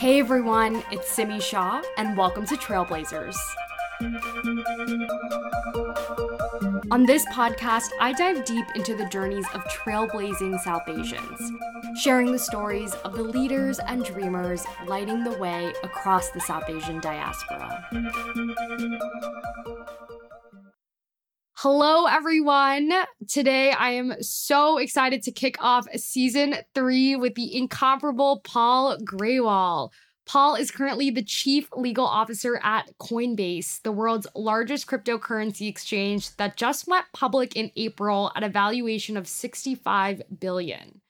Hey everyone, it's Simi Shah, and welcome to Trailblazers. On this podcast, I dive deep into the journeys of trailblazing South Asians, sharing the stories of the leaders and dreamers lighting the way across the South Asian diaspora. Hello, everyone. Today, I am so excited to kick off season three with the incomparable Paul Grewal. Paul is currently the chief legal officer at Coinbase, the world's largest cryptocurrency exchange that just went public in April at a valuation of 65 billion.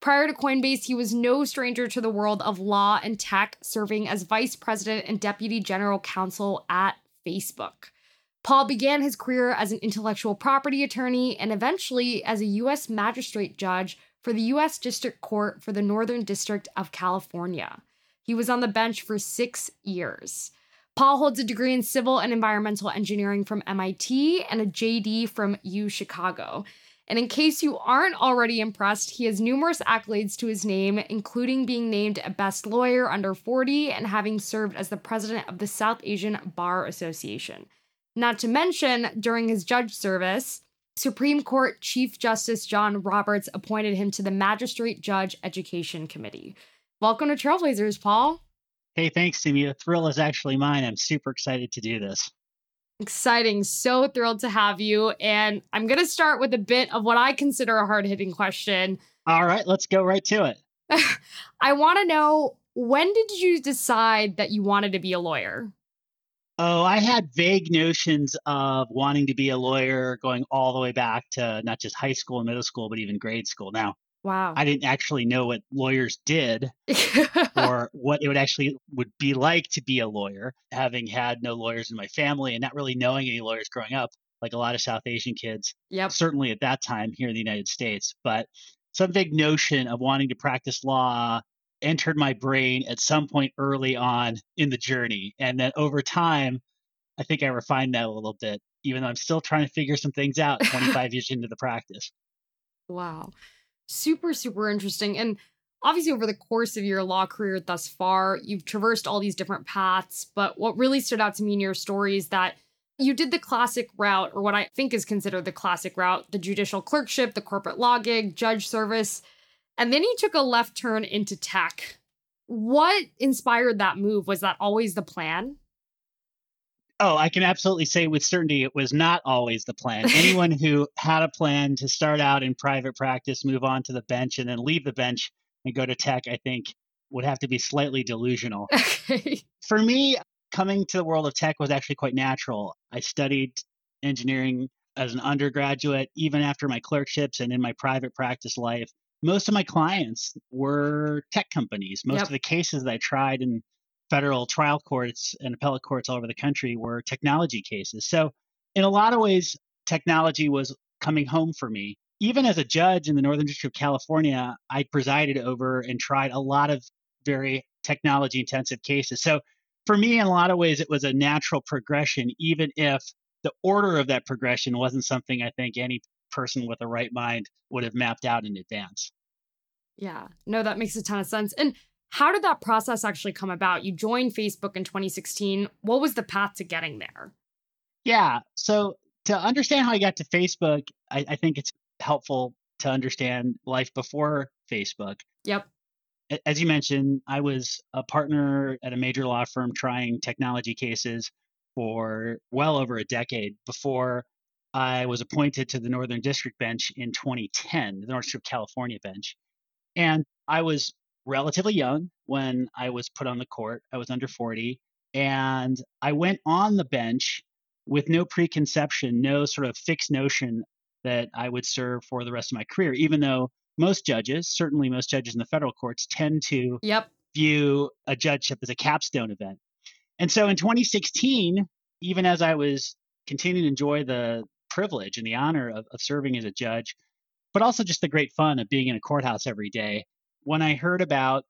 Prior to Coinbase, he was no stranger to the world of law and tech, serving as vice president and deputy general counsel at Facebook. Paul began his career as an intellectual property attorney and eventually as a U.S. magistrate judge for the U.S. District Court for the Northern District of California. He was on the bench for six years. Paul holds a degree in civil and environmental engineering from MIT and a JD from U Chicago. And in case you aren't already impressed, he has numerous accolades to his name, including being named a best lawyer under 40 and having served as the president of the South Asian Bar Association. Not to mention, during his judge service, Supreme Court Chief Justice John Roberts appointed him to the Magistrate Judge Education Committee. Welcome to Trailblazers, Paul. Hey, thanks, Simi. The thrill is actually mine. I'm super excited to do this. Exciting. So thrilled to have you. And I'm going to start with a bit of what I consider a hard hitting question. All right, let's go right to it. I want to know when did you decide that you wanted to be a lawyer? Oh, I had vague notions of wanting to be a lawyer going all the way back to not just high school and middle school, but even grade school. Now, wow. I didn't actually know what lawyers did or what it would actually would be like to be a lawyer, having had no lawyers in my family and not really knowing any lawyers growing up, like a lot of South Asian kids. Yep. Certainly at that time here in the United States. But some vague notion of wanting to practice law entered my brain at some point early on in the journey. And then over time, I think I refined that a little bit, even though I'm still trying to figure some things out 25 years into the practice. Wow. Super, super interesting. And obviously, over the course of your law career thus far, you've traversed all these different paths. But what really stood out to me in your story is that you did the classic route, or what I think is considered the classic route the judicial clerkship, the corporate law gig, judge service. And then he took a left turn into tech. What inspired that move? Was that always the plan? Oh, I can absolutely say with certainty it was not always the plan. Anyone who had a plan to start out in private practice, move on to the bench, and then leave the bench and go to tech, I think would have to be slightly delusional. Okay. For me, coming to the world of tech was actually quite natural. I studied engineering as an undergraduate, even after my clerkships and in my private practice life most of my clients were tech companies. Most Yep. of the cases that I tried in federal trial courts and appellate courts all over the country were technology cases. So, in a lot of ways, technology was coming home for me. Even as a judge in the Northern District of California, I presided over and tried a lot of very technology intensive cases. So, for me, in a lot of ways, it was a natural progression, even if the order of that progression wasn't something I think any person with a right mind would have mapped out in advance. Yeah. No, that makes a ton of sense. And how did that process actually come about? You joined Facebook in 2016. What was the path to getting there? Yeah. So to understand how I got to Facebook, I, I think it's helpful to understand life before Facebook. Yep. As you mentioned, I was a partner at a major law firm trying technology cases for well over a decade before I was appointed to the Northern District bench in 2010, the Northern District of California bench. And I was relatively young when I was put on the court. I was under 40. And I went on the bench with no preconception, no sort of fixed notion that I would serve for the rest of my career, even though most judges, certainly most judges in the federal courts, tend to Yep. view a judgeship as a capstone event. And so in 2016, even as I was continuing to enjoy the privilege and the honor of, of serving as a judge, but also just the great fun of being in a courthouse every day, when I heard about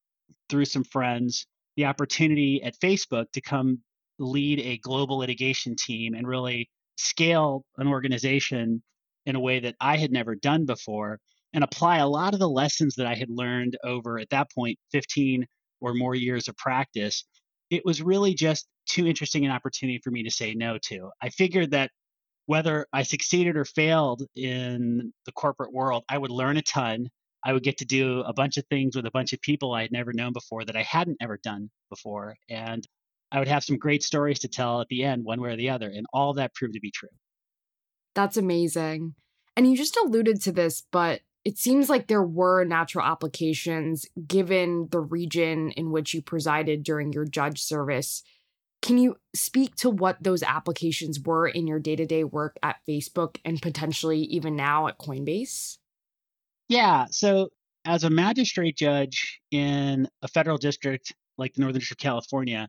through some friends the opportunity at Facebook to come lead a global litigation team and really scale an organization in a way that I had never done before and apply a lot of the lessons that I had learned over at that point 15 or more years of practice, it was really just too interesting an opportunity for me to say no to. I figured that whether I succeeded or failed in the corporate world, I would learn a ton. I would get to do a bunch of things with a bunch of people I had never known before that I hadn't ever done before. And I would have some great stories to tell at the end, one way or the other. And all that proved to be true. That's amazing. And you just alluded to this, but it seems like there were natural applications given the region in which you presided during your judge service. Can you speak to what those applications were in your day to day work at Facebook and potentially even now at Coinbase? Yeah. So, as a magistrate judge in a federal district like the Northern District of California,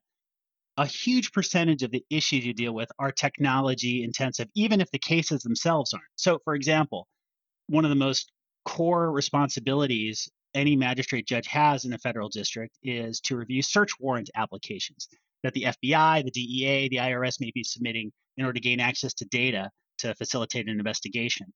a huge percentage of the issues you deal with are technology intensive, even if the cases themselves aren't. So, for example, one of the most core responsibilities any magistrate judge has in a federal district is to review search warrant applications that the FBI, the DEA, the IRS may be submitting in order to gain access to data to facilitate an investigation.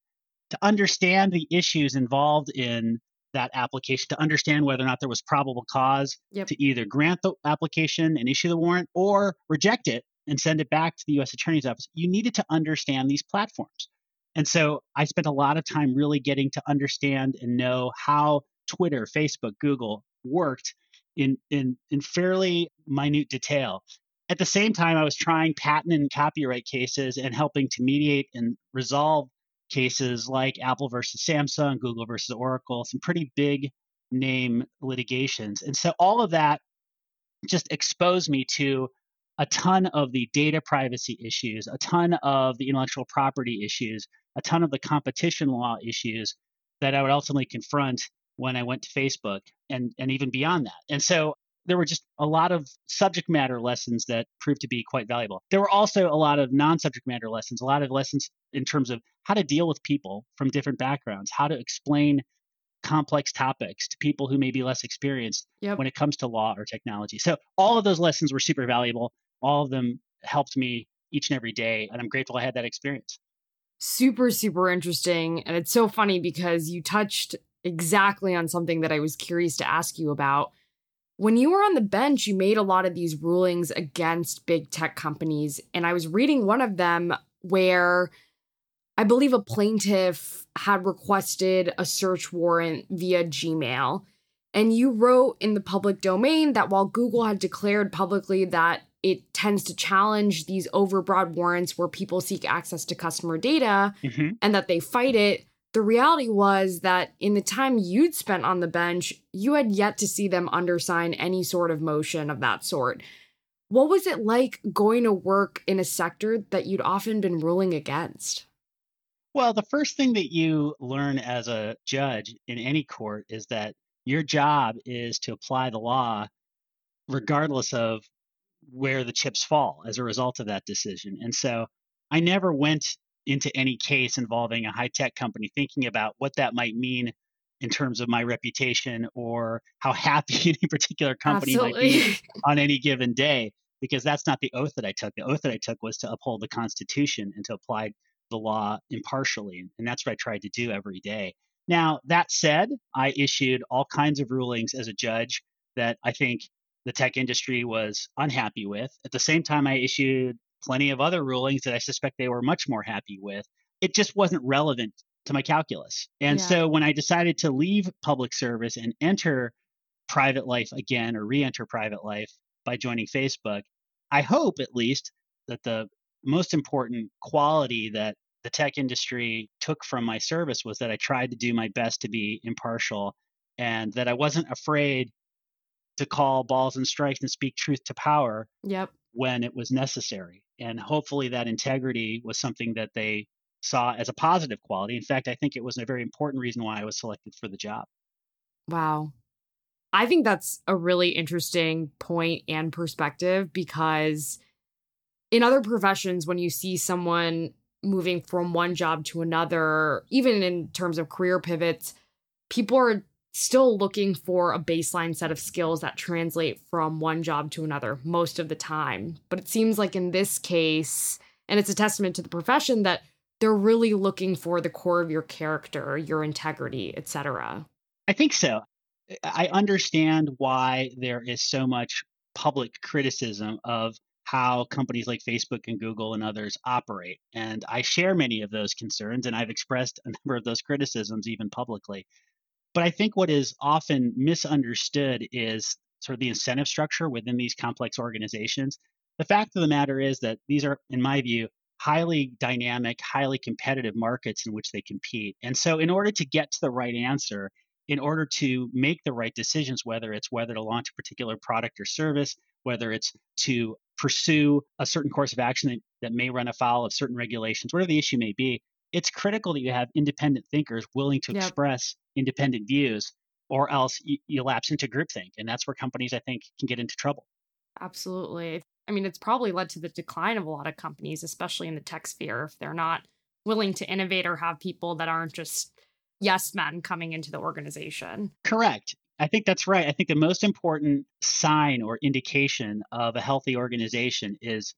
To understand the issues involved in that application to understand whether or not there was probable cause yep. to either grant the application and issue the warrant or reject it and send it back to the US Attorney's Office. You needed to understand these platforms. And so I spent a lot of time really getting to understand and know how Twitter, Facebook, Google worked in, in, in fairly minute detail. At the same time, I was trying patent and copyright cases and helping to mediate and resolve cases like Apple versus Samsung, Google versus Oracle, some pretty big name litigations. And so all of that just exposed me to a ton of the data privacy issues, a ton of the intellectual property issues, a ton of the competition law issues that I would ultimately confront when I went to Facebook and, and even beyond that. And so there were just a lot of subject matter lessons that proved to be quite valuable. There were also a lot of non subject matter lessons, a lot of lessons in terms of how to deal with people from different backgrounds, how to explain complex topics to people who may be less experienced yep. when it comes to law or technology. So all of those lessons were super valuable. All of them helped me each and every day, and I'm grateful I had that experience. Super, super interesting. And it's so funny because you touched exactly on something that I was curious to ask you about when you were on the bench, you made a lot of these rulings against big tech companies. And I was reading one of them where I believe a plaintiff had requested a search warrant via Gmail. And you wrote in the public domain that while Google had declared publicly that it tends to challenge these overbroad warrants where people seek access to customer data mm-hmm. and that they fight it, the reality was that in the time you'd spent on the bench, you had yet to see them undersign any sort of motion of that sort. What was it like going to work in a sector that you'd often been ruling against? Well, the first thing that you learn as a judge in any court is that your job is to apply the law regardless of where the chips fall as a result of that decision. And so I never went into any case involving a high tech company, thinking about what that might mean in terms of my reputation or how happy any particular company Absolutely. might be on any given day, because that's not the oath that I took. The oath that I took was to uphold the Constitution and to apply the law impartially. And that's what I tried to do every day. Now, that said, I issued all kinds of rulings as a judge that I think the tech industry was unhappy with. At the same time, I issued plenty of other rulings that I suspect they were much more happy with. It just wasn't relevant to my calculus. And yeah. so when I decided to leave public service and enter private life again or re enter private life by joining Facebook, I hope at least that the most important quality that the tech industry took from my service was that I tried to do my best to be impartial and that I wasn't afraid to call balls and strikes and speak truth to power yep. When it was necessary. And hopefully that integrity was something that they saw as a positive quality. In fact, I think it was a very important reason why I was selected for the job. Wow. I think that's a really interesting point and perspective because in other professions, when you see someone moving from one job to another, even in terms of career pivots, people are still looking for a baseline set of skills that translate from one job to another most of the time. But it seems like in this case, and it's a testament to the profession that they're really looking for the core of your character, your integrity, etc. I think so. I understand why there is so much public criticism of how companies like Facebook and Google and others operate. And I share many of those concerns, and I've expressed a number of those criticisms even publicly. But I think what is often misunderstood is sort of the incentive structure within these complex organizations. The fact of the matter is that these are, in my view, highly dynamic, highly competitive markets in which they compete. And so, in order to get to the right answer, in order to make the right decisions, whether it's whether to launch a particular product or service, whether it's to pursue a certain course of action that, that may run afoul of certain regulations, whatever the issue may be, it's critical that you have independent thinkers willing to yep. express independent views, or else you, you lapse into groupthink. And that's where companies, I think, can get into trouble. Absolutely. I mean, it's probably led to the decline of a lot of companies, especially in the tech sphere, if they're not willing to innovate or have people that aren't just yes men coming into the organization. Correct. I think that's right. I think the most important sign or indication of a healthy organization is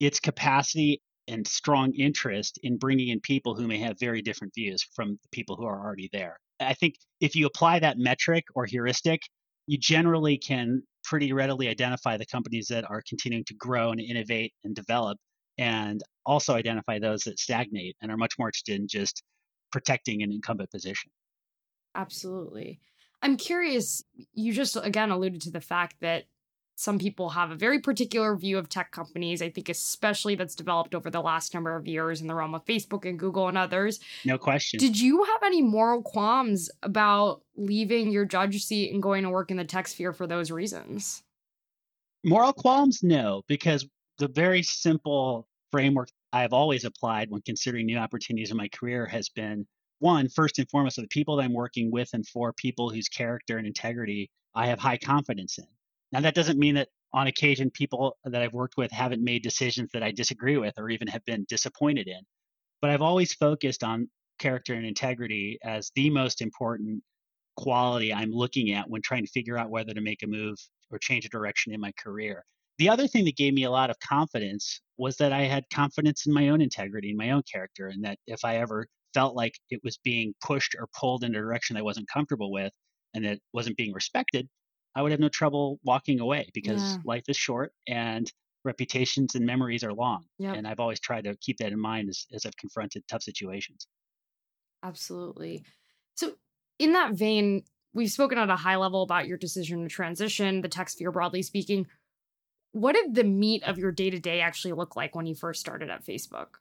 its capacity and strong interest in bringing in people who may have very different views from the people who are already there. I think if you apply that metric or heuristic, you generally can pretty readily identify the companies that are continuing to grow and innovate and develop, and also identify those that stagnate and are much more interested in just protecting an incumbent position. Absolutely. I'm curious, you just again alluded to the fact that some people have a very particular view of tech companies. I think, especially that's developed over the last number of years in the realm of Facebook and Google and others. No question. Did you have any moral qualms about leaving your judge seat and going to work in the tech sphere for those reasons? Moral qualms? No, because the very simple framework I've always applied when considering new opportunities in my career has been one, first and foremost, are the people that I'm working with and for people whose character and integrity I have high confidence in. Now, that doesn't mean that on occasion people that I've worked with haven't made decisions that I disagree with or even have been disappointed in. But I've always focused on character and integrity as the most important quality I'm looking at when trying to figure out whether to make a move or change a direction in my career. The other thing that gave me a lot of confidence was that I had confidence in my own integrity and my own character, and that if I ever felt like it was being pushed or pulled in a direction I wasn't comfortable with and that wasn't being respected, I would have no trouble walking away because yeah. life is short and reputations and memories are long. Yep. And I've always tried to keep that in mind as, as I've confronted tough situations. Absolutely. So, in that vein, we've spoken at a high level about your decision to transition, the tech sphere broadly speaking. What did the meat of your day to day actually look like when you first started at Facebook?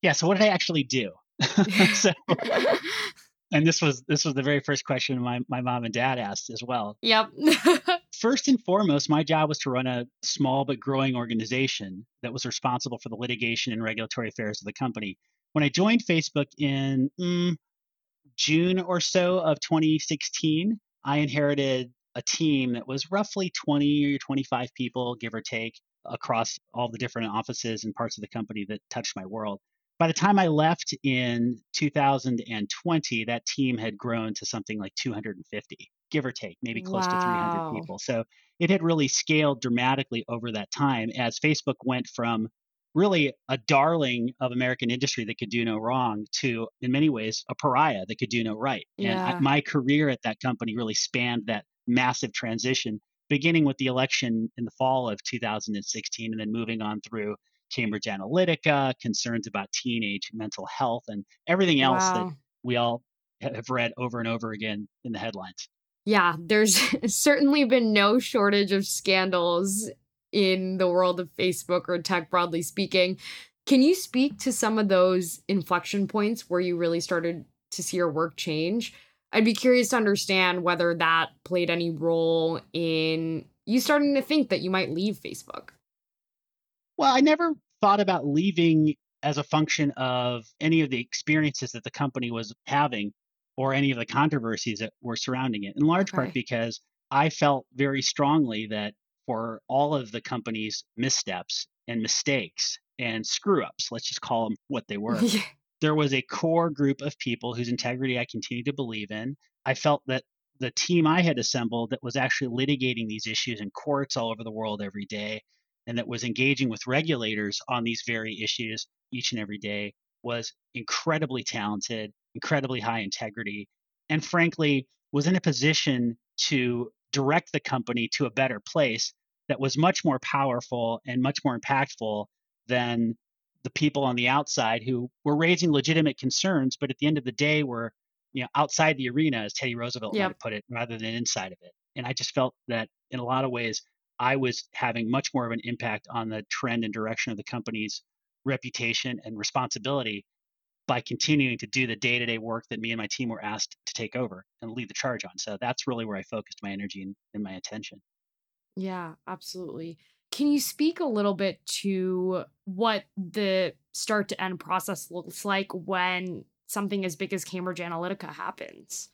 Yeah. So, what did I actually do? so, and this was this was the very first question my, my mom and dad asked as well. Yep. first and foremost, my job was to run a small but growing organization that was responsible for the litigation and regulatory affairs of the company. When I joined Facebook in mm, June or so of 2016, I inherited a team that was roughly 20 or 25 people, give or take, across all the different offices and parts of the company that touched my world. By the time I left in 2020, that team had grown to something like 250, give or take, maybe close wow. to 300 people. So it had really scaled dramatically over that time as Facebook went from really a darling of American industry that could do no wrong to, in many ways, a pariah that could do no right. Yeah. And I, my career at that company really spanned that massive transition, beginning with the election in the fall of 2016 and then moving on through Cambridge Analytica, concerns about teenage mental health, and everything else wow. that we all have read over and over again in the headlines. Yeah, there's certainly been no shortage of scandals in the world of Facebook or tech, broadly speaking. Can you speak to some of those inflection points where you really started to see your work change? I'd be curious to understand whether that played any role in you starting to think that you might leave Facebook. Well, I never thought about leaving as a function of any of the experiences that the company was having or any of the controversies that were surrounding it, in large part because I felt very strongly that for all of the company's missteps and mistakes and screw ups, let's just call them what they were, there was a core group of people whose integrity I continue to believe in. I felt that the team I had assembled that was actually litigating these issues in courts all over the world every day and that was engaging with regulators on these very issues each and every day was incredibly talented, incredibly high integrity, and frankly, was in a position to direct the company to a better place that was much more powerful and much more impactful than the people on the outside who were raising legitimate concerns, but at the end of the day were you know outside the arena, as Teddy Roosevelt yep. put it, rather than inside of it. And I just felt that in a lot of ways, I was having much more of an impact on the trend and direction of the company's reputation and responsibility by continuing to do the day-to-day work that me and my team were asked to take over and lead the charge on. So that's really where I focused my energy and, and my attention. Yeah, absolutely. Can you speak a little bit to what the start to end process looks like when something as big as Cambridge Analytica happens?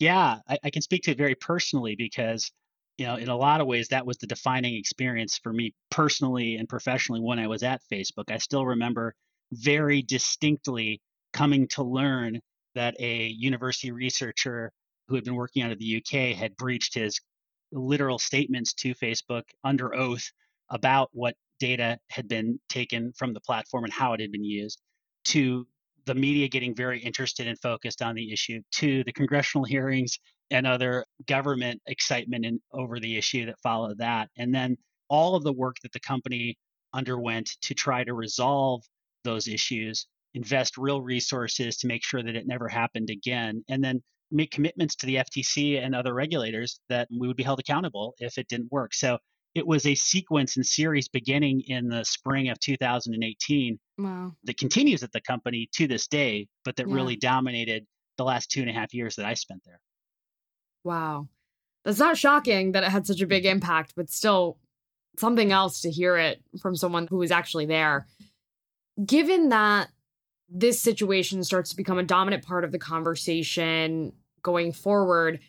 Yeah, I, I can speak to it very personally because you know, in a lot of ways, that was the defining experience for me personally and professionally when I was at Facebook. I still remember very distinctly coming to learn that a university researcher who had been working out of the UK had breached his literal statements to Facebook under oath about what data had been taken from the platform and how it had been used, to the media getting very interested and focused on the issue, to the congressional hearings and other government excitement in, over the issue that followed that. And then all of the work that the company underwent to try to resolve those issues, invest real resources to make sure that it never happened again, and then make commitments to the FTC and other regulators that we would be held accountable if it didn't work. So it was a sequence and series beginning in the spring of 2018 wow. that continues at the company to this day, but that yeah. really dominated the last two and a half years that I spent there. Wow. That's not shocking that it had such a big impact, but still something else to hear it from someone who was actually there. Given that this situation starts to become a dominant part of the conversation going forward,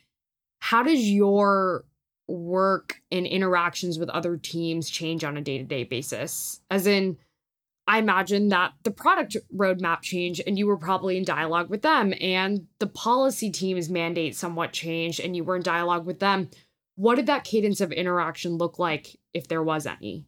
how does your work and interactions with other teams change on a day to day basis? As in, I imagine that the product roadmap changed and you were probably in dialogue with them, and the policy team's mandate somewhat changed and you were in dialogue with them. What did that cadence of interaction look like, if there was any?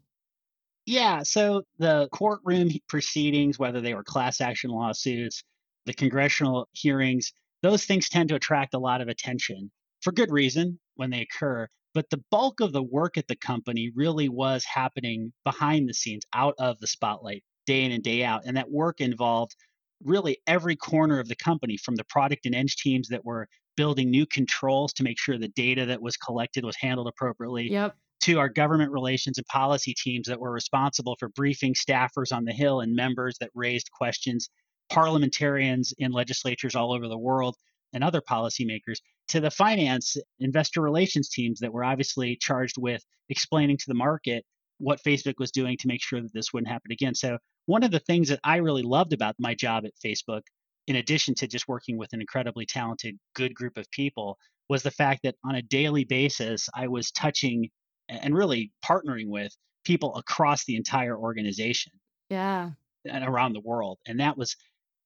Yeah, so the courtroom proceedings, whether they were class action lawsuits, the congressional hearings, those things tend to attract a lot of attention for good reason when they occur. But the bulk of the work at the company really was happening behind the scenes, out of the spotlight day in and day out. And that work involved really every corner of the company from the product and eng teams that were building new controls to make sure the data that was collected was handled appropriately. Yep. To our government relations and policy teams that were responsible for briefing staffers on the Hill and members that raised questions, parliamentarians in legislatures all over the world, and other policymakers, to the finance investor relations teams that were obviously charged with explaining to the market what Facebook was doing to make sure that this wouldn't happen again. So, one of the things that I really loved about my job at Facebook, in addition to just working with an incredibly talented, good group of people, was the fact that on a daily basis, I was touching and really partnering with people across the entire organization. Yeah. And around the world. And that was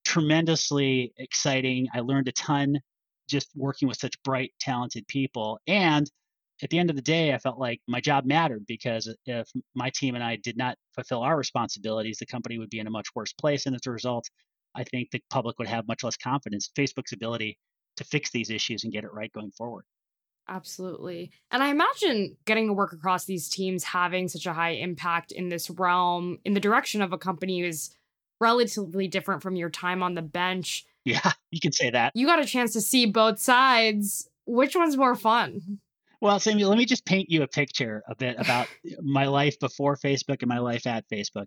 tremendously exciting. I learned a ton just working with such bright, talented people. And at the end of the day, I felt like my job mattered because if my team and I did not fulfill our responsibilities, the company would be in a much worse place. And as a result, I think the public would have much less confidence in Facebook's ability to fix these issues and get it right going forward. Absolutely. And I imagine getting to work across these teams having such a high impact in this realm in the direction of a company is relatively different from your time on the bench. Yeah, you can say that. You got a chance to see both sides. Which one's more fun? Well, Samuel, let me just paint you a picture a bit about my life before Facebook and my life at Facebook.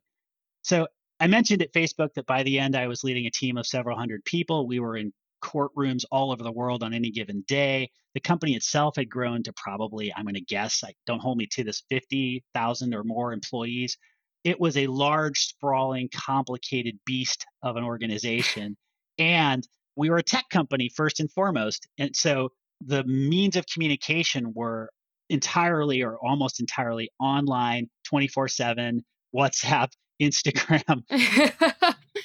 So I mentioned at Facebook that by the end, I was leading a team of several hundred people. We were in courtrooms all over the world on any given day. The company itself had grown to probably, I'm going to guess, I don't hold me to this, 50,000 or more employees. It was a large, sprawling, complicated beast of an organization. and we were a tech company first and foremost. And so the means of communication were entirely or almost entirely online 24 7 whatsapp instagram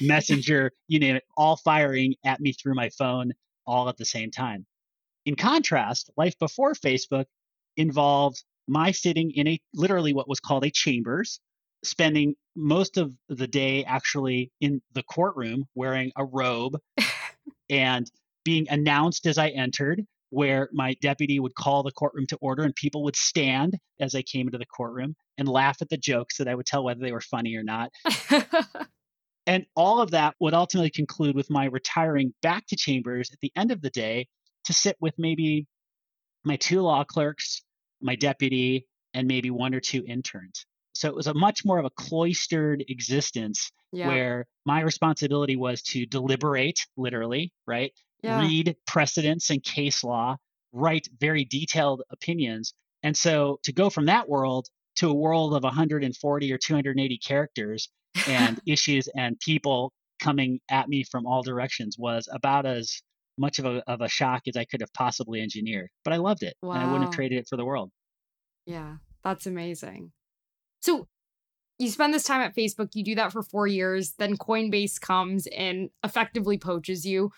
messenger you name it all firing at me through my phone all at the same time. In contrast life before facebook involved my sitting in a literally what was called a chambers spending most of the day actually in the courtroom wearing a robe and being announced as i entered where my deputy would call the courtroom to order and people would stand as I came into the courtroom and laugh at the jokes that I would tell whether they were funny or not. and all of that would ultimately conclude with my retiring back to chambers at the end of the day to sit with maybe my two law clerks, my deputy, and maybe one or two interns. So it was a much more of a cloistered existence yeah. where my responsibility was to deliberate, literally, right? Yeah. Read precedents and case law, write very detailed opinions. And so to go from that world to a world of 140 or 280 characters and issues and people coming at me from all directions was about as much of a, of a shock as I could have possibly engineered. But I loved it. Wow. And I wouldn't have traded it for the world. Yeah, that's amazing. So you spend this time at Facebook, you do that for four years, then Coinbase comes and effectively poaches you.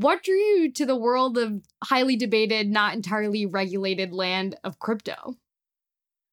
What drew you to the world of highly debated, not entirely regulated land of crypto?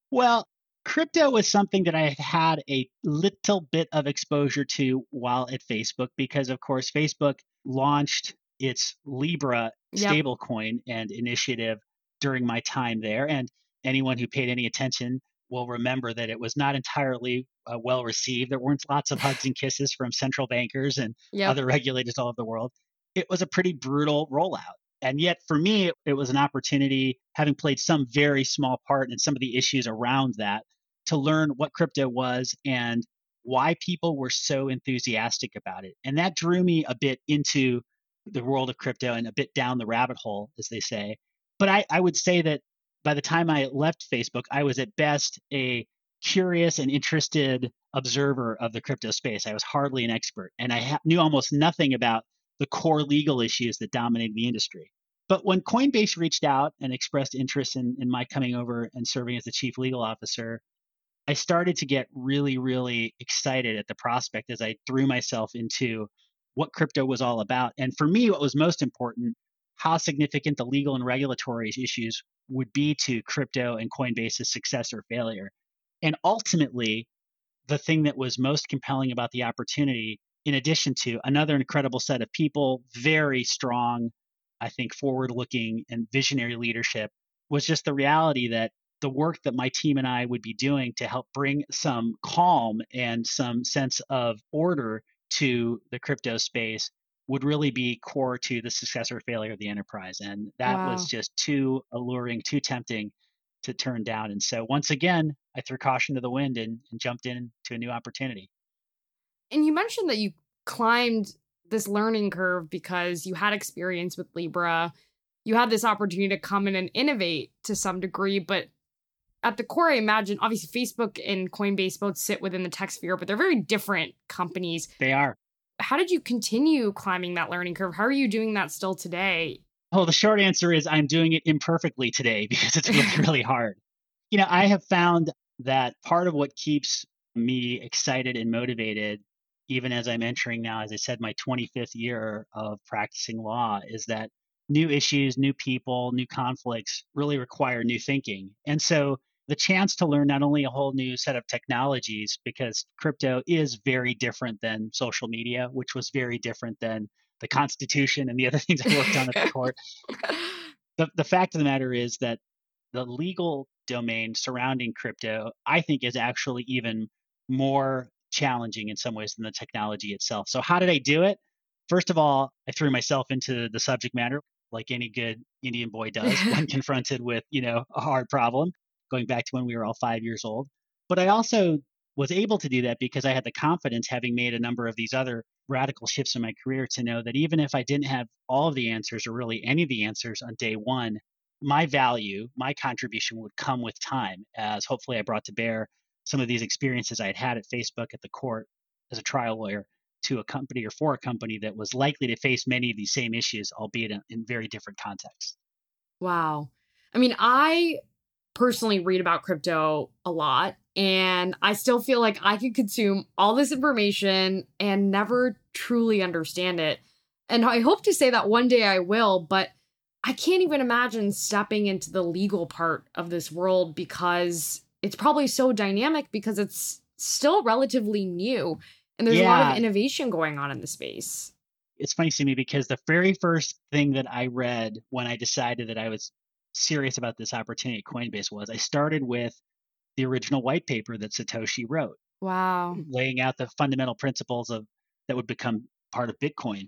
Well, crypto was something that I had had a little bit of exposure to while at Facebook because, of course, Facebook launched its Libra yep. stablecoin and initiative during my time there. And anyone who paid any attention will remember that it was not entirely uh, well received. There weren't lots of hugs and kisses from central bankers and yep. other regulators all over the world. It was a pretty brutal rollout. And yet, for me, it, it was an opportunity, having played some very small part in some of the issues around that, to learn what crypto was and why people were so enthusiastic about it. And that drew me a bit into the world of crypto and a bit down the rabbit hole, as they say. But I, I would say that by the time I left Facebook, I was at best a curious and interested observer of the crypto space. I was hardly an expert, and I ha- knew almost nothing about the core legal issues that dominated the industry. But when Coinbase reached out and expressed interest in, in my coming over and serving as the chief legal officer, I started to get really, really excited at the prospect as I threw myself into what crypto was all about. And for me, what was most important, how significant the legal and regulatory issues would be to crypto and Coinbase's success or failure. And ultimately, the thing that was most compelling about the opportunity, in addition to another incredible set of people, very strong, I think, forward looking and visionary leadership, was just the reality that the work that my team and I would be doing to help bring some calm and some sense of order to the crypto space would really be core to the success or failure of the enterprise. And that wow. was just too alluring, too tempting to turn down. And so once again, I threw caution to the wind and, and jumped into a new opportunity. And you mentioned that you climbed this learning curve because you had experience with Libra. You had this opportunity to come in and innovate to some degree, but at the core, I imagine obviously Facebook and Coinbase both sit within the tech sphere, but they're very different companies. They are. How did you continue climbing that learning curve? How are you doing that still today? Well, the short answer is I'm doing it imperfectly today because it's really, really hard. You know, I have found that part of what keeps me excited and motivated, even as I'm entering now, as I said, my 25th year of practicing law, is that new issues, new people, new conflicts really require new thinking. And so the chance to learn not only a whole new set of technologies, because crypto is very different than social media, which was very different than the Constitution and the other things I worked on at the court. The, the fact of the matter is that the legal domain surrounding crypto, I think, is actually even more challenging in some ways than the technology itself. So, how did I do it? First of all, I threw myself into the subject matter like any good Indian boy does when confronted with, you know, a hard problem, going back to when we were all five years old. But I also was able to do that because I had the confidence, having made a number of these other radical shifts in my career, to know that even if I didn't have all of the answers or really any of the answers on day one, my value, my contribution would come with time, as hopefully I brought to bear some of these experiences I had had at Facebook at the court as a trial lawyer to a company or for a company that was likely to face many of these same issues, albeit in, in very different contexts. Wow. I mean, I personally read about crypto a lot, and I still feel like I could consume all this information and never truly understand it. And I hope to say that one day I will, but I can't even imagine stepping into the legal part of this world because it's probably so dynamic because it's still relatively new and there's yeah. a lot of innovation going on in the space. it's funny to me because the very first thing that I read when I decided that I was serious about this opportunity at Coinbase was I started with the original white paper that Satoshi wrote. Wow. Laying out the fundamental principles of that would become part of Bitcoin.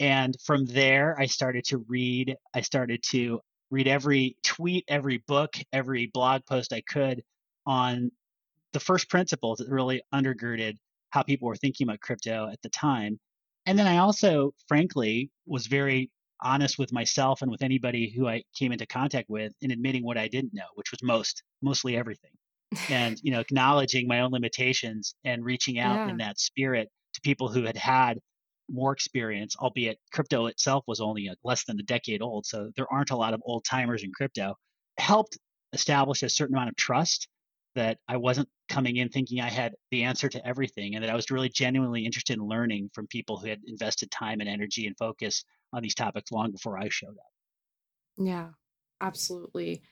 And from there, I started to read. I started to read every tweet, every book, every blog post I could on the first principles that really undergirded how people were thinking about crypto at the time. And then I also, frankly, was very honest with myself and with anybody who I came into contact with in admitting what I didn't know, which was most, mostly everything. and, you know, acknowledging my own limitations and reaching out yeah. in that spirit to people who had had more experience, albeit crypto itself was only a, less than a decade old. So there aren't a lot of old timers in crypto, helped establish a certain amount of trust that I wasn't coming in thinking I had the answer to everything and that I was really genuinely interested in learning from people who had invested time and energy and focus on these topics long before I showed up. Yeah, absolutely.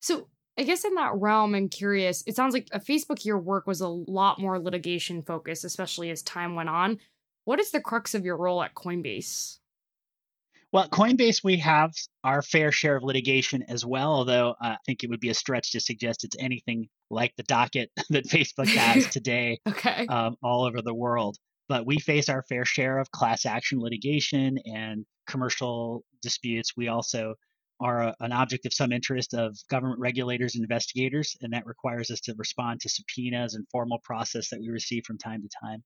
So I guess in that realm, I'm curious. It sounds like a Facebook your work was a lot more litigation focused, especially as time went on. What is the crux of your role at Coinbase? Well, Coinbase, we have our fair share of litigation as well, although I think it would be a stretch to suggest it's anything like the docket that Facebook has today okay. um, all over the world. But we face our fair share of class action litigation and commercial disputes. We also are a, an object of some interest of government regulators and investigators, and that requires us to respond to subpoenas and formal process that we receive from time to time.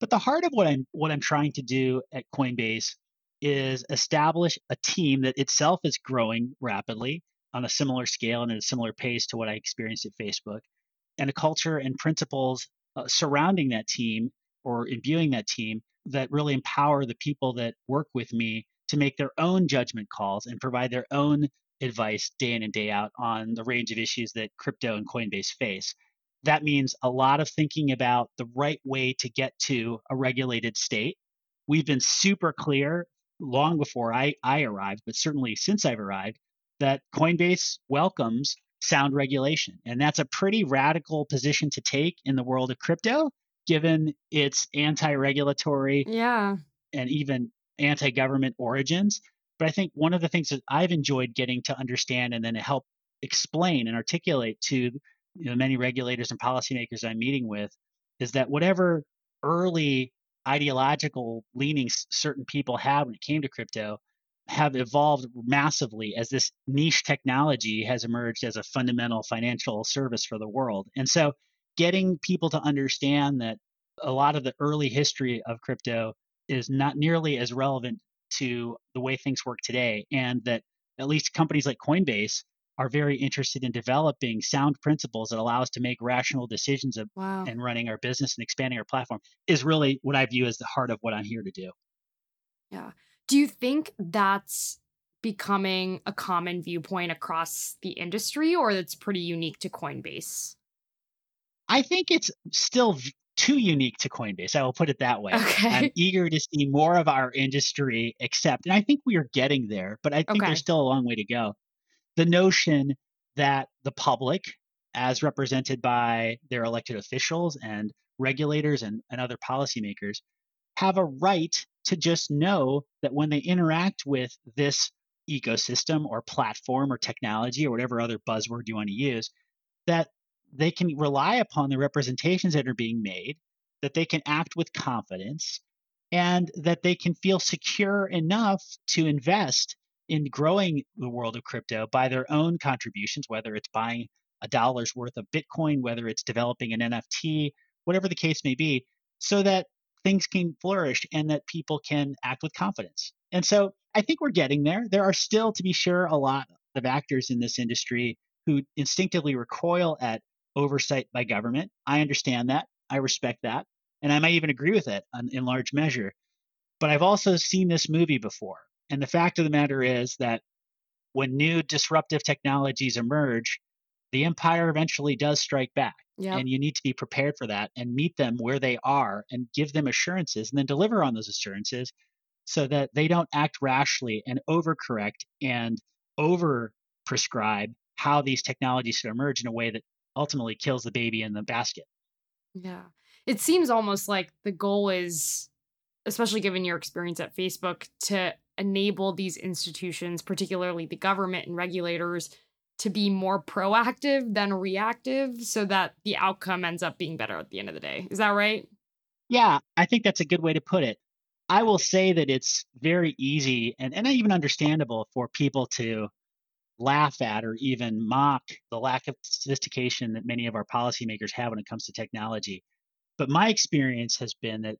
But the heart of what I'm what I'm trying to do at Coinbase is establish a team that itself is growing rapidly on a similar scale and at a similar pace to what I experienced at Facebook, and a culture and principles uh, surrounding that team or imbuing that team that really empower the people that work with me to make their own judgment calls and provide their own advice day in and day out on the range of issues that crypto and Coinbase face. That means a lot of thinking about the right way to get to a regulated state. We've been super clear long before I, I arrived, but certainly since I've arrived, that Coinbase welcomes sound regulation. And that's a pretty radical position to take in the world of crypto, given its anti regulatory yeah. and even anti government origins. But I think one of the things that I've enjoyed getting to understand and then help explain and articulate to you know, many regulators and policymakers I'm meeting with is that whatever early ideological leanings certain people had when it came to crypto have evolved massively as this niche technology has emerged as a fundamental financial service for the world. And so getting people to understand that a lot of the early history of crypto is not nearly as relevant to the way things work today and that at least companies like Coinbase are very interested in developing sound principles that allow us to make rational decisions of, wow. and running our business and expanding our platform is really what I view as the heart of what I'm here to do. Yeah. Do you think that's becoming a common viewpoint across the industry or that's pretty unique to Coinbase? I think it's still too unique to Coinbase. I will put it that way. Okay. I'm eager to see more of our industry accept, and I think we are getting there, but I think okay. there's still a long way to go the notion that the public, as represented by their elected officials and regulators and, and other policymakers, have a right to just know that when they interact with this ecosystem or platform or technology or whatever other buzzword you want to use, that they can rely upon the representations that are being made, that they can act with confidence, and that they can feel secure enough to invest in growing the world of crypto by their own contributions, whether it's buying a dollar's worth of Bitcoin, whether it's developing an NFT, whatever the case may be, so that things can flourish and that people can act with confidence. And so I think we're getting there. There are still, to be sure, a lot of actors in this industry who instinctively recoil at oversight by government. I understand that. I respect that. And I might even agree with it in large measure. But I've also seen this movie before. And the fact of the matter is that when new disruptive technologies emerge, the empire eventually does strike back. Yep. And you need to be prepared for that and meet them where they are and give them assurances and then deliver on those assurances so that they don't act rashly and overcorrect and over prescribe how these technologies should emerge in a way that ultimately kills the baby in the basket. Yeah. It seems almost like the goal is especially given your experience at Facebook, to enable these institutions, particularly the government and regulators, to be more proactive than reactive so that the outcome ends up being better at the end of the day. Is that right? Yeah, I think that's a good way to put it. I will say that it's very easy and, and even understandable for people to laugh at or even mock the lack of sophistication that many of our policymakers have when it comes to technology. But my experience has been that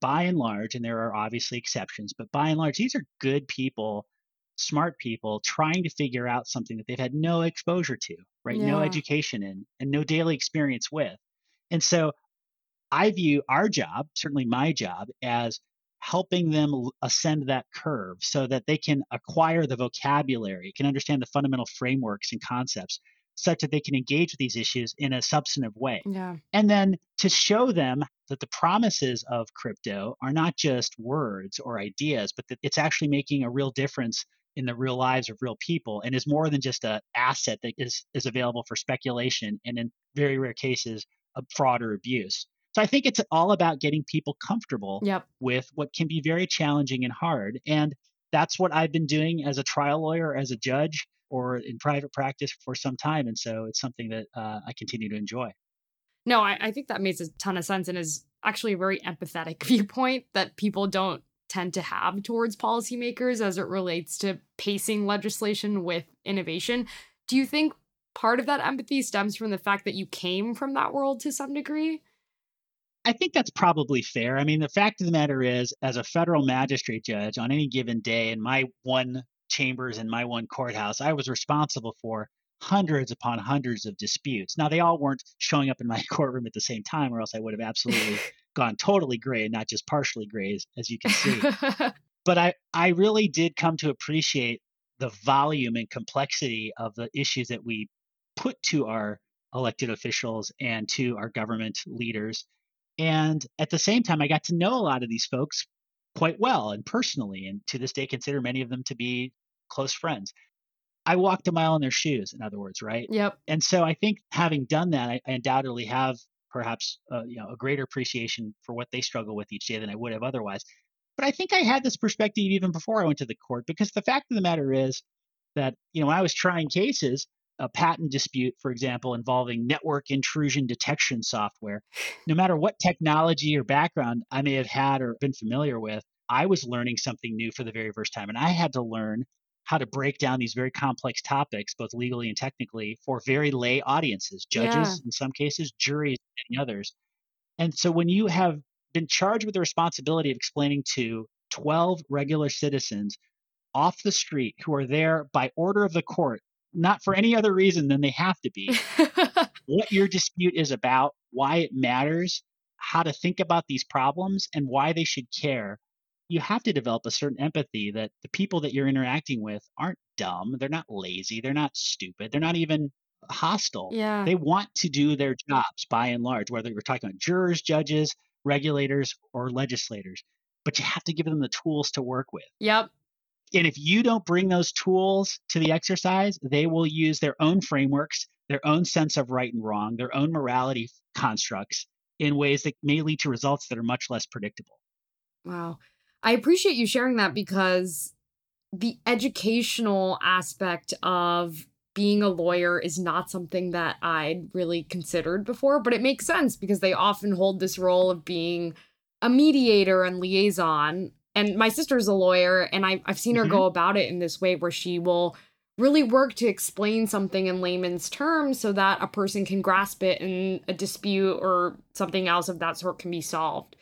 by and large, and there are obviously exceptions, but by and large, these are good people, smart people trying to figure out something that they've had no exposure to, right? Yeah. No education in and no daily experience with. And so I view our job, certainly my job, as helping them ascend that curve so that they can acquire the vocabulary, can understand the fundamental frameworks and concepts such that they can engage with these issues in a substantive way. Yeah. And then to show them that the promises of crypto are not just words or ideas, but that it's actually making a real difference in the real lives of real people and is more than just an asset that is, is available for speculation and in very rare cases of fraud or abuse. So I think it's all about getting people comfortable yep. with what can be very challenging and hard. And that's what I've been doing as a trial lawyer, as a judge, or in private practice for some time. And so it's something that uh, I continue to enjoy. No, I, I think that makes a ton of sense and is actually a very empathetic viewpoint that people don't tend to have towards policymakers as it relates to pacing legislation with innovation. Do you think part of that empathy stems from the fact that you came from that world to some degree? I think that's probably fair. I mean, the fact of the matter is, as a federal magistrate judge on any given day in my one chambers in my one courthouse, I was responsible for hundreds upon hundreds of disputes. Now, they all weren't showing up in my courtroom at the same time, or else I would have absolutely gone totally gray and not just partially gray, as you can see. but I, I really did come to appreciate the volume and complexity of the issues that we put to our elected officials and to our government leaders and at the same time, I got to know a lot of these folks quite well and personally, and to this day consider many of them to be close friends. I walked a mile in their shoes, in other words, right? Yep. And so I think having done that, I, I undoubtedly have perhaps uh, you know a greater appreciation for what they struggle with each day than I would have otherwise. But I think I had this perspective even before I went to the court because the fact of the matter is that you know when I was trying cases, a patent dispute, for example, involving network intrusion detection software, no matter what technology or background I may have had or been familiar with, I was learning something new for the very first time. And I had to learn how to break down these very complex topics, both legally and technically, for very lay audiences, judges yeah. in some cases, juries, and others. And so when you have been charged with the responsibility of explaining to 12 regular citizens off the street who are there by order of the court not for any other reason than they have to be. what your dispute is about, why it matters, how to think about these problems, and why they should care. You have to develop a certain empathy that the people that you're interacting with aren't dumb, they're not lazy, they're not stupid, they're not even hostile. Yeah. They want to do their jobs by and large, whether you're talking about jurors, judges, regulators, or legislators. But you have to give them the tools to work with. Yep and if you don't bring those tools to the exercise, they will use their own frameworks, their own sense of right and wrong, their own morality constructs in ways that may lead to results that are much less predictable. Wow. I appreciate you sharing that because the educational aspect of being a lawyer is not something that I'd really considered before, but it makes sense because they often hold this role of being a mediator and liaison and my sister's a lawyer, and I, I've seen her mm-hmm. go about it in this way where she will really work to explain something in layman's terms so that a person can grasp it and a dispute or something else of that sort can be solved.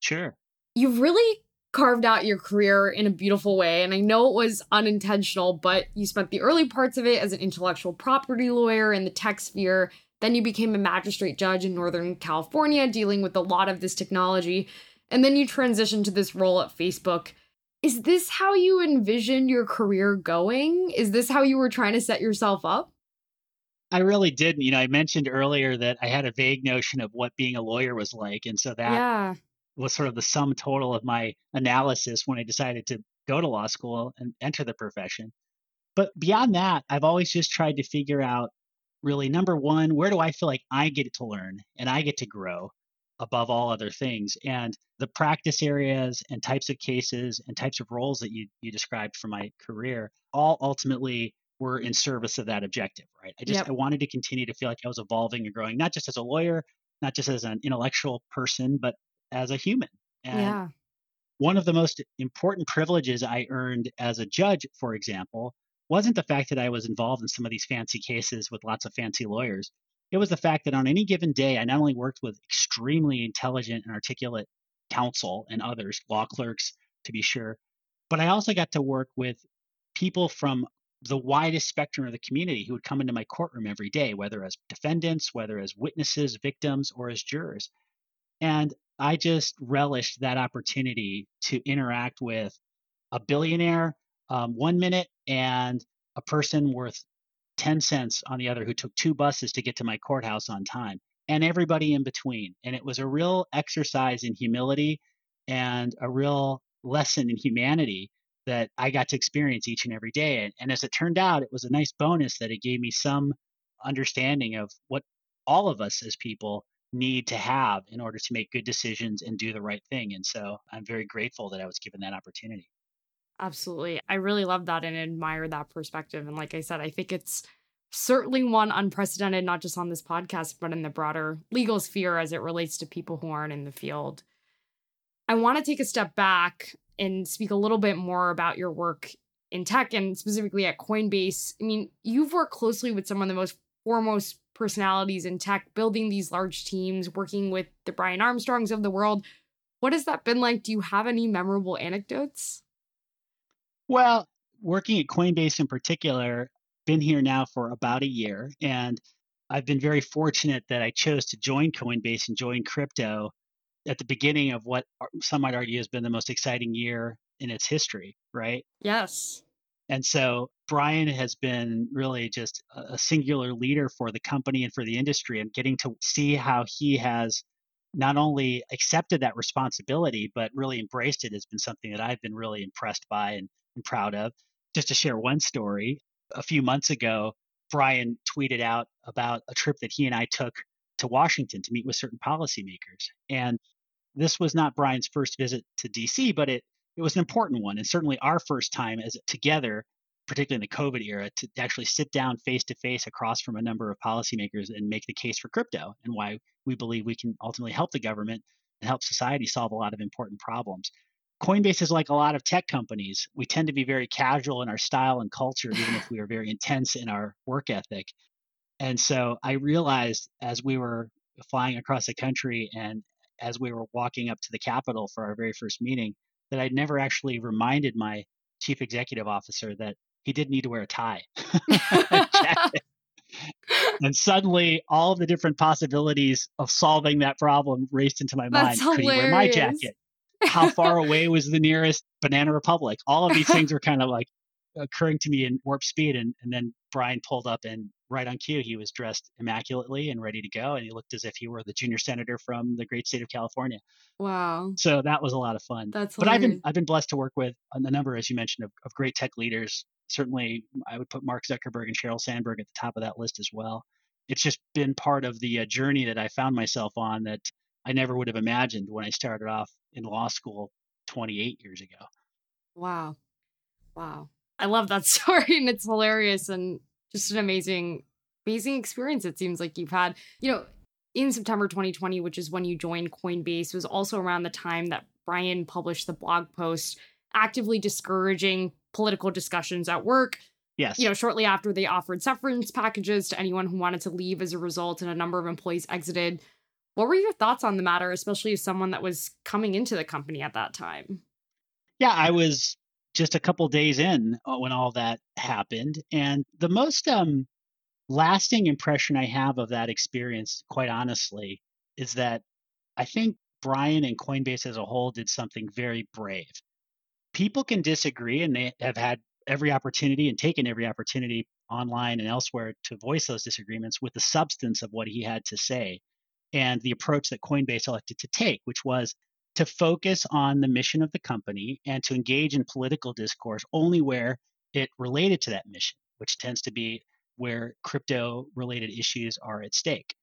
Sure. You've really carved out your career in a beautiful way. And I know it was unintentional, but you spent the early parts of it as an intellectual property lawyer in the tech sphere. Then you became a magistrate judge in Northern California, dealing with a lot of this technology and then you transition to this role at Facebook. Is this how you envisioned your career going? Is this how you were trying to set yourself up? I really didn't. You know, I mentioned earlier that I had a vague notion of what being a lawyer was like. And so that yeah. Was sort of the sum total of my analysis when I decided to go to law school and enter the profession. But beyond that, I've always just tried to figure out really number one, where do I feel like I get to learn and I get to grow? above all other things. And the practice areas and types of cases and types of roles that you, you described for my career all ultimately were in service of that objective, right? I just Yep. I wanted to continue to feel like I was evolving and growing, not just as a lawyer, not just as an intellectual person, but as a human. And Yeah. one of the most important privileges I earned as a judge, for example, wasn't the fact that I was involved in some of these fancy cases with lots of fancy lawyers. It was the fact that on any given day, I not only worked with extremely intelligent and articulate counsel and others, law clerks to be sure, but I also got to work with people from the widest spectrum of the community who would come into my courtroom every day, whether as defendants, whether as witnesses, victims, or as jurors. And I just relished that opportunity to interact with a billionaire um, one minute and a person worth 10 cents on the other who took two buses to get to my courthouse on time and everybody in between. And it was a real exercise in humility and a real lesson in humanity that I got to experience each and every day. And, and as it turned out, it was a nice bonus that it gave me some understanding of what all of us as people need to have in order to make good decisions and do the right thing. And so I'm very grateful that I was given that opportunity. Absolutely. I really love that and admire that perspective. And like I said, I think it's certainly one unprecedented, not just on this podcast, but in the broader legal sphere as it relates to people who aren't in the field. I want to take a step back and speak a little bit more about your work in tech and specifically at Coinbase. I mean, you've worked closely with some of the most foremost personalities in tech, building these large teams, working with the Brian Armstrongs of the world. What has that been like? Do you have any memorable anecdotes? Well, working at Coinbase in particular, been here now for about a year, and I've been very fortunate that I chose to join Coinbase and join crypto at the beginning of what uh, some might argue has been the most exciting year in its history, right? Yes. And so Brian has been really just a singular leader for the company and for the industry, and getting to see how he has not only accepted that responsibility, but really embraced it has been something that I've been really impressed by and, and proud of. Just to share one story, a few months ago, Brian tweeted out about a trip that he and I took to Washington to meet with certain policymakers. And this was not Brian's first visit to DC, but it it was an important one, and certainly our first time as together, particularly in the COVID era, to actually sit down face to face across from a number of policymakers and make the case for crypto and why we believe we can ultimately help the government and help society solve a lot of important problems. Coinbase is like a lot of tech companies. We tend to be very casual in our style and culture, even if we are very intense in our work ethic. And so I realized as we were flying across the country and as we were walking up to the Capitol for our very first meeting, that I'd never actually reminded my chief executive officer that he did need to wear a tie. and suddenly all of the different possibilities of solving that problem raced into my That's mind. Could he wear my jacket? How far away was the nearest Banana Republic? All of these things were kind of like occurring to me in warp speed. And, and then Brian pulled up and right on cue, he was dressed immaculately and ready to go. And he looked as if he were the junior senator from the great state of California. Wow. So that was a lot of fun. That's but I've been. I've been blessed to work with a number, as you mentioned, of, of great tech leaders. Certainly, I would put Mark Zuckerberg and Sheryl Sandberg at the top of that list as well. It's just been part of the uh, journey that I found myself on that I never would have imagined when I started off in law school 28 years ago. Wow. Wow. I love that story and it's hilarious and just an amazing, amazing experience it seems like you've had. You know, in September 2020, which is when you joined Coinbase, was also around the time that Brian published the blog post actively discouraging political discussions at work. Yes. You know, shortly after they offered severance packages to anyone who wanted to leave as a result, and a number of employees exited. What were your thoughts on the matter, especially as someone that was coming into the company at that time? Yeah, I was just a couple days in uh, when all that happened, and the most um, lasting impression I have of that experience, quite honestly, is that I think Brian and Coinbase as a whole did something very brave. People can disagree, and they have had every opportunity and taken every opportunity online and elsewhere to voice those disagreements with the substance of what he had to say and the approach that Coinbase elected to take, which was to focus on the mission of the company and to engage in political discourse only where it related to that mission, which tends to be where crypto related issues are at stake.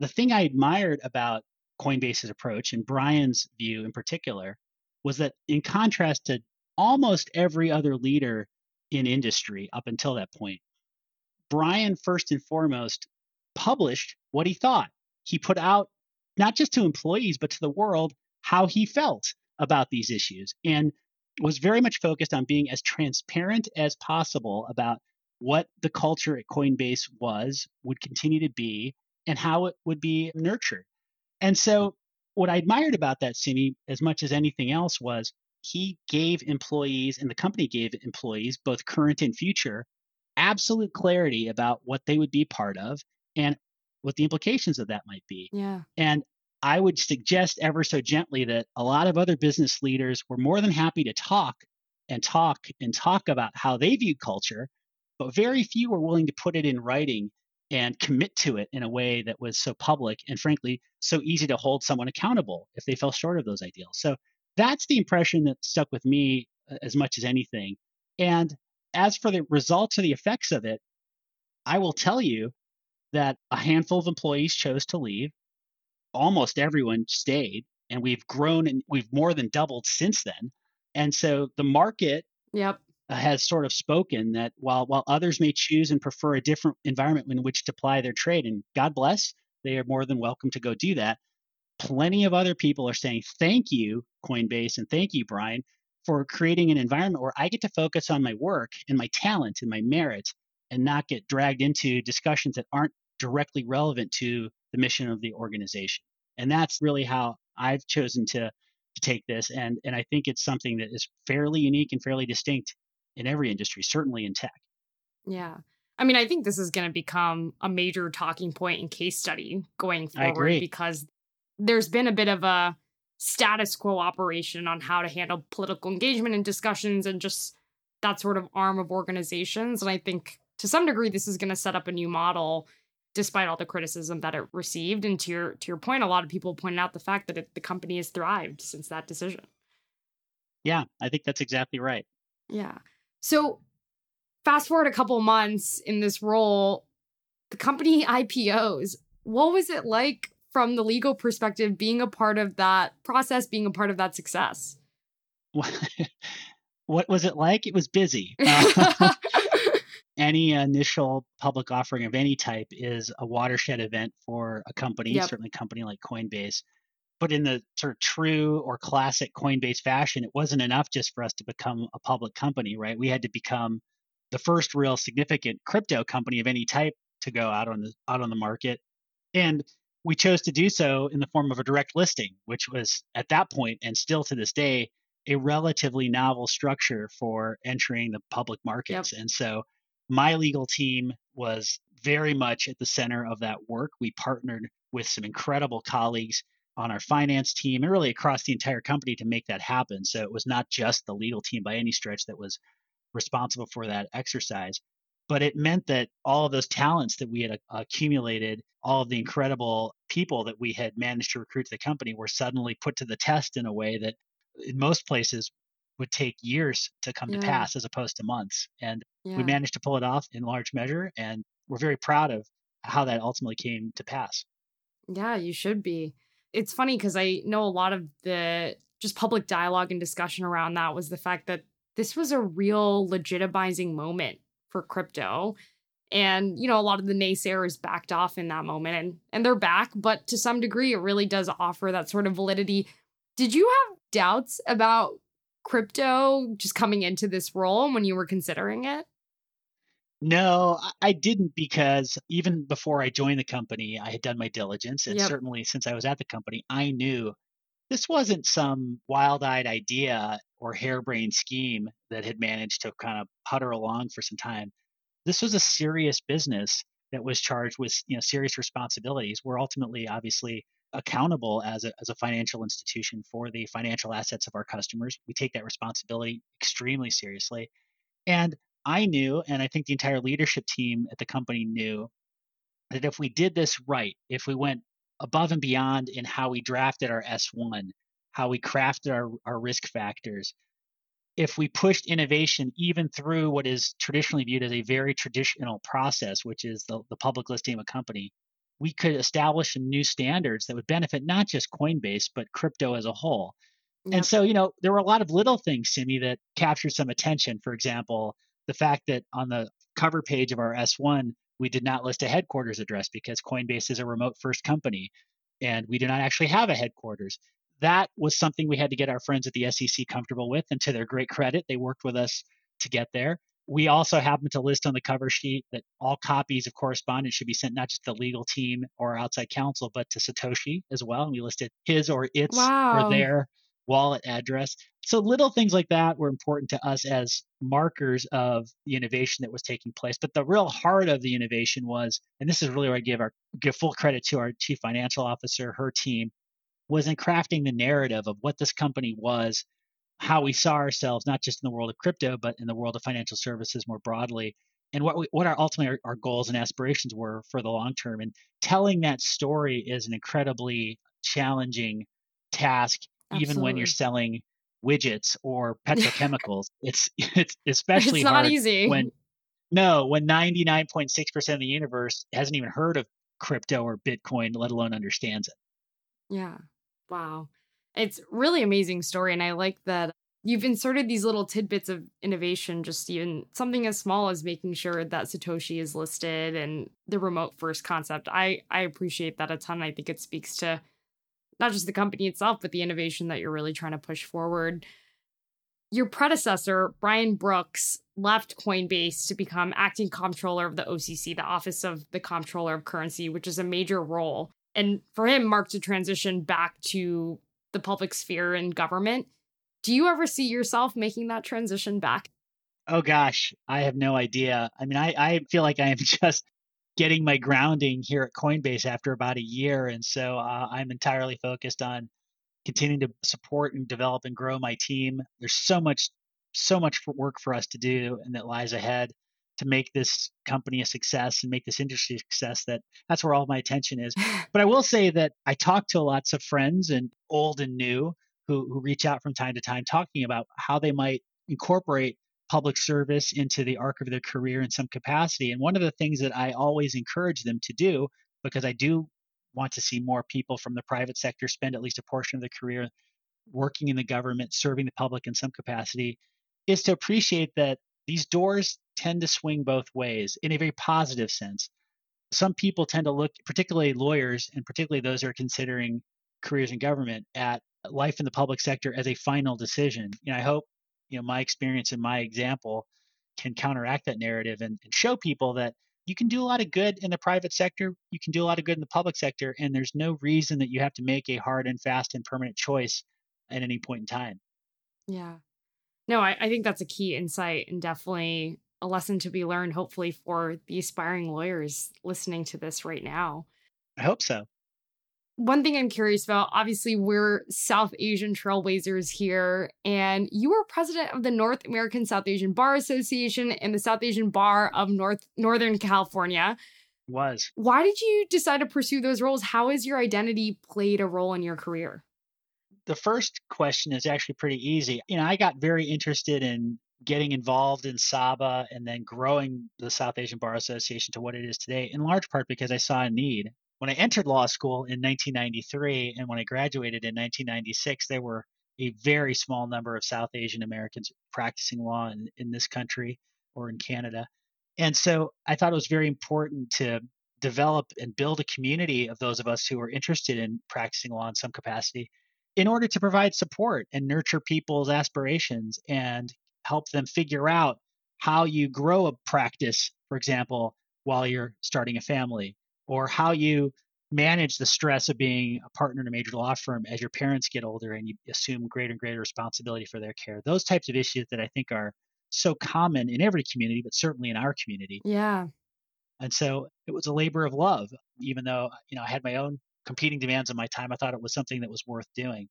The thing I admired about Coinbase's approach and Brian's view in particular was that in contrast to almost every other leader in industry up until that point, Brian first and foremost published what he thought. He put out not just to employees but to the world how he felt about these issues and was very much focused on being as transparent as possible about what the culture at Coinbase was, would continue to be, and how it would be nurtured. And so, what I admired about that, Simi, as much as anything else, was he gave employees and the company gave employees, both current and future, absolute clarity about what they would be part of and what the implications of that might be. Yeah. And I would suggest ever so gently that a lot of other business leaders were more than happy to talk and talk and talk about how they viewed culture, but very few were willing to put it in writing and commit to it in a way that was so public and frankly so easy to hold someone accountable if they fell short of those ideals. So that's the impression that stuck with me uh, as much as anything. And as for the results or the effects of it, I will tell you that a handful of employees chose to leave almost everyone stayed and we've grown and we've more than doubled since then. And so the market yep. has sort of spoken that while while others may choose and prefer a different environment in which to apply their trade, and God bless, they are more than welcome to go do that. Plenty of other people are saying thank you, Coinbase, and thank you, Brian, for creating an environment where I get to focus on my work and my talent and my merit and not get dragged into discussions that aren't directly relevant to the mission of the organization. And that's really how I've chosen to to take this and and I think it's something that is fairly unique and fairly distinct in every industry, certainly in tech. Yeah. I mean, I think this is going to become a major talking point and case study going forward because there's been a bit of a status quo operation on how to handle political engagement and discussions and just that sort of arm of organizations. And I think to some degree, this is going to set up a new model despite all the criticism that it received. And to your to your point, a lot of people pointed out the fact that it, the company has thrived since that decision. Yeah, I think that's exactly right. Yeah. So fast forward a couple months in this role, the company IPOs. What was it like from the legal perspective being a part of that process, being a part of that success? what was it like? It was busy. Uh, any initial public offering of any type is a watershed event for a company, yep. certainly a company like Coinbase. But in the sort of true or classic Coinbase fashion, it wasn't enough just for us to become a public company, right? We had to become the first real significant crypto company of any type to go out on the out on the market. And we chose to do so in the form of a direct listing, which was at that point and still to this day a relatively novel structure for entering the public markets. Yep. And so my legal team was very much at the center of that work. We partnered with some incredible colleagues on our finance team and really across the entire company to make that happen. So it was not just the legal team by any stretch that was responsible for that exercise, but it meant that all of those talents that we had accumulated, all of the incredible people that we had managed to recruit to the company were suddenly put to the test in a way that in most places would take years to come yeah. to pass as opposed to months. And yeah. we managed to pull it off in large measure. And we're very proud of how that ultimately came to pass. Yeah, you should be. It's funny because I know a lot of the just public dialogue and discussion around that was the fact that this was a real legitimizing moment for crypto. And, you know, a lot of the naysayers backed off in that moment and and they're back, but to some degree it really does offer that sort of validity. Did you have doubts about crypto just coming into this role when you were considering it? No, I didn't because even before I joined the company, I had done my diligence. And yep. certainly since I was at the company, I knew this wasn't some wild eyed idea or harebrained scheme that had managed to kind of putter along for some time. This was a serious business that was charged with you know serious responsibilities. We're ultimately obviously accountable as a, as a financial institution for the financial assets of our customers. We take that responsibility extremely seriously. And I knew, and I think the entire leadership team at the company knew, that if we did this right, if we went above and beyond in how we drafted our S1, how we crafted our, our risk factors, if we pushed innovation even through what is traditionally viewed as a very traditional process, which is the, the public listing of a company, we could establish some new standards that would benefit not just Coinbase, but crypto as a whole. Yep. And so, you know, there were a lot of little things, Simi, that captured some attention. For example, the fact that on the cover page of our S1, we did not list a headquarters address because Coinbase is a remote first company and we do not actually have a headquarters. That was something we had to get our friends at the SEC comfortable with. And to their great credit, they worked with us to get there. We also happen to list on the cover sheet that all copies of correspondence should be sent not just to the legal team or outside counsel, but to Satoshi as well. And we listed his or its wow. or their wallet address. So little things like that were important to us as markers of the innovation that was taking place. But the real heart of the innovation was, and this is really where I give our give full credit to our chief financial officer, her team, was in crafting the narrative of what this company was, how we saw ourselves, not just in the world of crypto, but in the world of financial services more broadly, and what we, what our ultimately our, our goals and aspirations were for the long term. And telling that story is an incredibly challenging task Absolutely. even when you're selling widgets or petrochemicals. it's it's especially it's not hard easy. when no, when 99.6% of the universe hasn't even heard of crypto or Bitcoin, let alone understands it. Yeah. Wow. It's really amazing story and I like that you've inserted these little tidbits of innovation just even something as small as making sure that Satoshi is listed and the remote first concept. I I appreciate that a ton. I think it speaks to not just the company itself, but the innovation that you're really trying to push forward. Your predecessor, Brian Brooks, left Coinbase to become acting comptroller of the OCC, the Office of the Comptroller of Currency, which is a major role. And for him, marked a transition back to the public sphere and government. Do you ever see yourself making that transition back? Oh gosh, I have no idea. I mean, I, I feel like I am just getting my grounding here at Coinbase after about a year. And so uh, I'm entirely focused on continuing to support and develop and grow my team. There's so much, so much work for us to do and that lies ahead to make this company a success and make this industry a success that that's where all my attention is. But I will say that I talk to lots of friends and old and new who, who reach out from time to time talking about how they might incorporate public service into the arc of their career in some capacity. And one of the things that I always encourage them to do, because I do want to see more people from the private sector spend at least a portion of their career working in the government, serving the public in some capacity, is to appreciate that these doors tend to swing both ways in a very positive sense. Some people tend to look, particularly lawyers, and particularly those who are considering careers in government, at life in the public sector as a final decision. You know, I hope you know my experience and my example can counteract that narrative and, and show people that you can do a lot of good in the private sector you can do a lot of good in the public sector and there's no reason that you have to make a hard and fast and permanent choice at any point in time yeah no I, I think that's a key insight and definitely a lesson to be learned hopefully for the aspiring lawyers listening to this right now i hope so one thing I'm curious about obviously, we're South Asian trailblazers here, and you were president of the North American South Asian Bar Association and the South Asian Bar of North Northern California. Was. Why did you decide to pursue those roles? How has your identity played a role in your career? The first question is actually pretty easy. You know, I got very interested in getting involved in SABA and then growing the South Asian Bar Association to what it is today, in large part because I saw a need when I entered law school in 1993 and when I graduated in 1996, there were a very small number of South Asian Americans practicing law in, in this country or in Canada. And so I thought it was very important to develop and build a community of those of us who are interested in practicing law in some capacity in order to provide support and nurture people's aspirations and help them figure out how you grow a practice, for example, while you're starting a family or how you manage the stress of being a partner in a major law firm as your parents get older and you assume greater and greater responsibility for their care. Those types of issues that I think are so common in every community, but certainly in our community. Yeah. And so it was a labor of love, even though, you know, I had my own competing demands on my time. I thought it was something that was worth doing.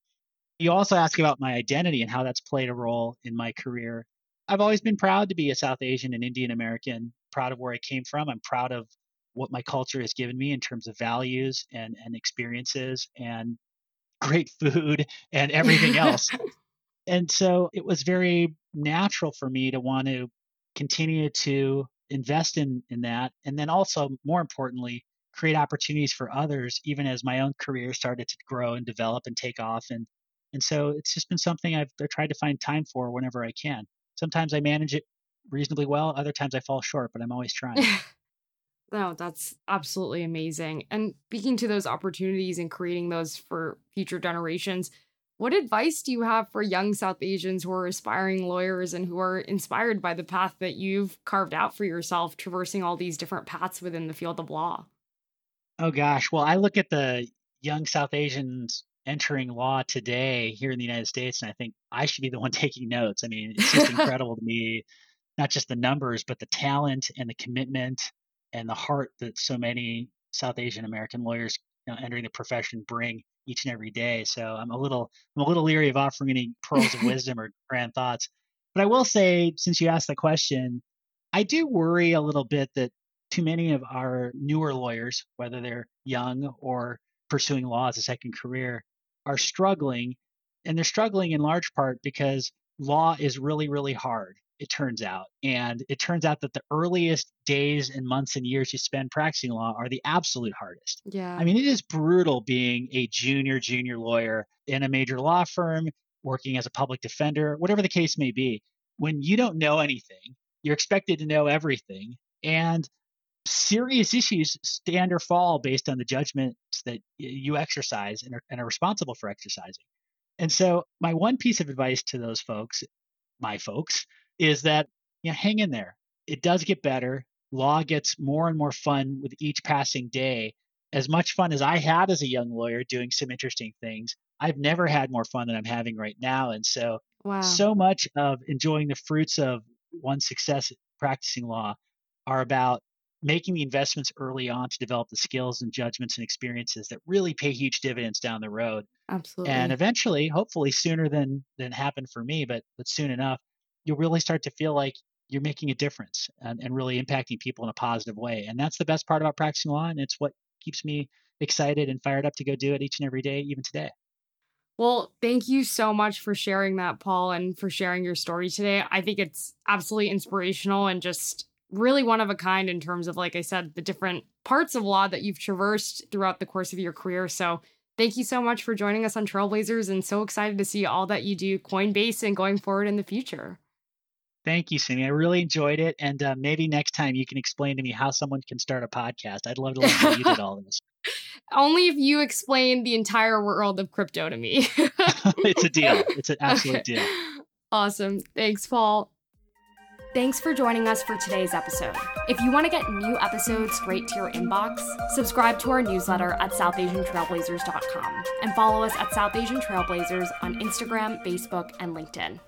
You also ask about my identity and how that's played a role in my career. I've always been proud to be a South Asian and Indian American, proud of where I came from. I'm proud of what my culture has given me in terms of values and, and experiences and great food and everything else. and so it was very natural for me to want to continue to invest in in that and then also more importantly create opportunities for others, even as my own career started to grow and develop and take off. And and so it's just been something I've, I've tried to find time for whenever I can. Sometimes I manage it reasonably well. Other times I fall short, but I'm always trying. no, that's absolutely amazing. And speaking to those opportunities and creating those for future generations, what advice do you have for young South Asians who are aspiring lawyers and who are inspired by the path that you've carved out for yourself, traversing all these different paths within the field of law? Oh, gosh. Well, I look at the young South Asians entering law today here in the United States, and I think I should be the one taking notes. I mean, it's just incredible to me, not just the numbers, but the talent and the commitment and the heart that so many South Asian American lawyers you know, entering the profession bring each and every day. So I'm a little I'm a little leery of offering any pearls of wisdom or grand thoughts. But I will say, since you asked the question, I do worry a little bit that too many of our newer lawyers, whether they're young or pursuing law as a second career, are struggling. And they're struggling in large part because law is really, really hard it turns out. And it turns out that the earliest days and months and years you spend practicing law are the absolute hardest. Yeah. I mean, it is brutal being a junior, junior lawyer in a major law firm, working as a public defender, whatever the case may be. When you don't know anything, you're expected to know everything. And serious issues stand or fall based on the judgments that you exercise and are, and are responsible for exercising. And so, my one piece of advice to those folks, my folks, is that you know, hang in there. It does get better. Law gets more and more fun with each passing day. As much fun as I had as a young lawyer doing some interesting things, I've never had more fun than I'm having right now. And so, wow. so much of enjoying the fruits of one's success practicing law are about making the investments early on to develop the skills and judgments and experiences that really pay huge dividends down the road. Absolutely. And eventually, hopefully sooner than than happened for me, but but soon enough, you'll really start to feel like you're making a difference and, and really impacting people in a positive way. And that's the best part about practicing law. And it's what keeps me excited and fired up to go do it each and every day, even today. Well, thank you so much for sharing that, Paul, and for sharing your story today. I think it's absolutely inspirational and just really one of a kind in terms of, like I said, the different parts of law that you've traversed throughout the course of your career. So, thank you so much for joining us on Trailblazers and so excited to see all that you do Coinbase and going forward in the future. Thank you, Simi. I really enjoyed it. And uh, maybe next time you can explain to me how someone can start a podcast. I'd love to learn how you did all this. Only if you explain the entire world of crypto to me. it's a deal. It's an absolute okay. deal. Awesome. Thanks, Paul. Thanks for joining us for today's episode. If you want to get new episodes straight to your inbox, subscribe to our newsletter at SouthAsianTrailblazers.com and follow us at South Asian Trailblazers on Instagram, Facebook, and LinkedIn.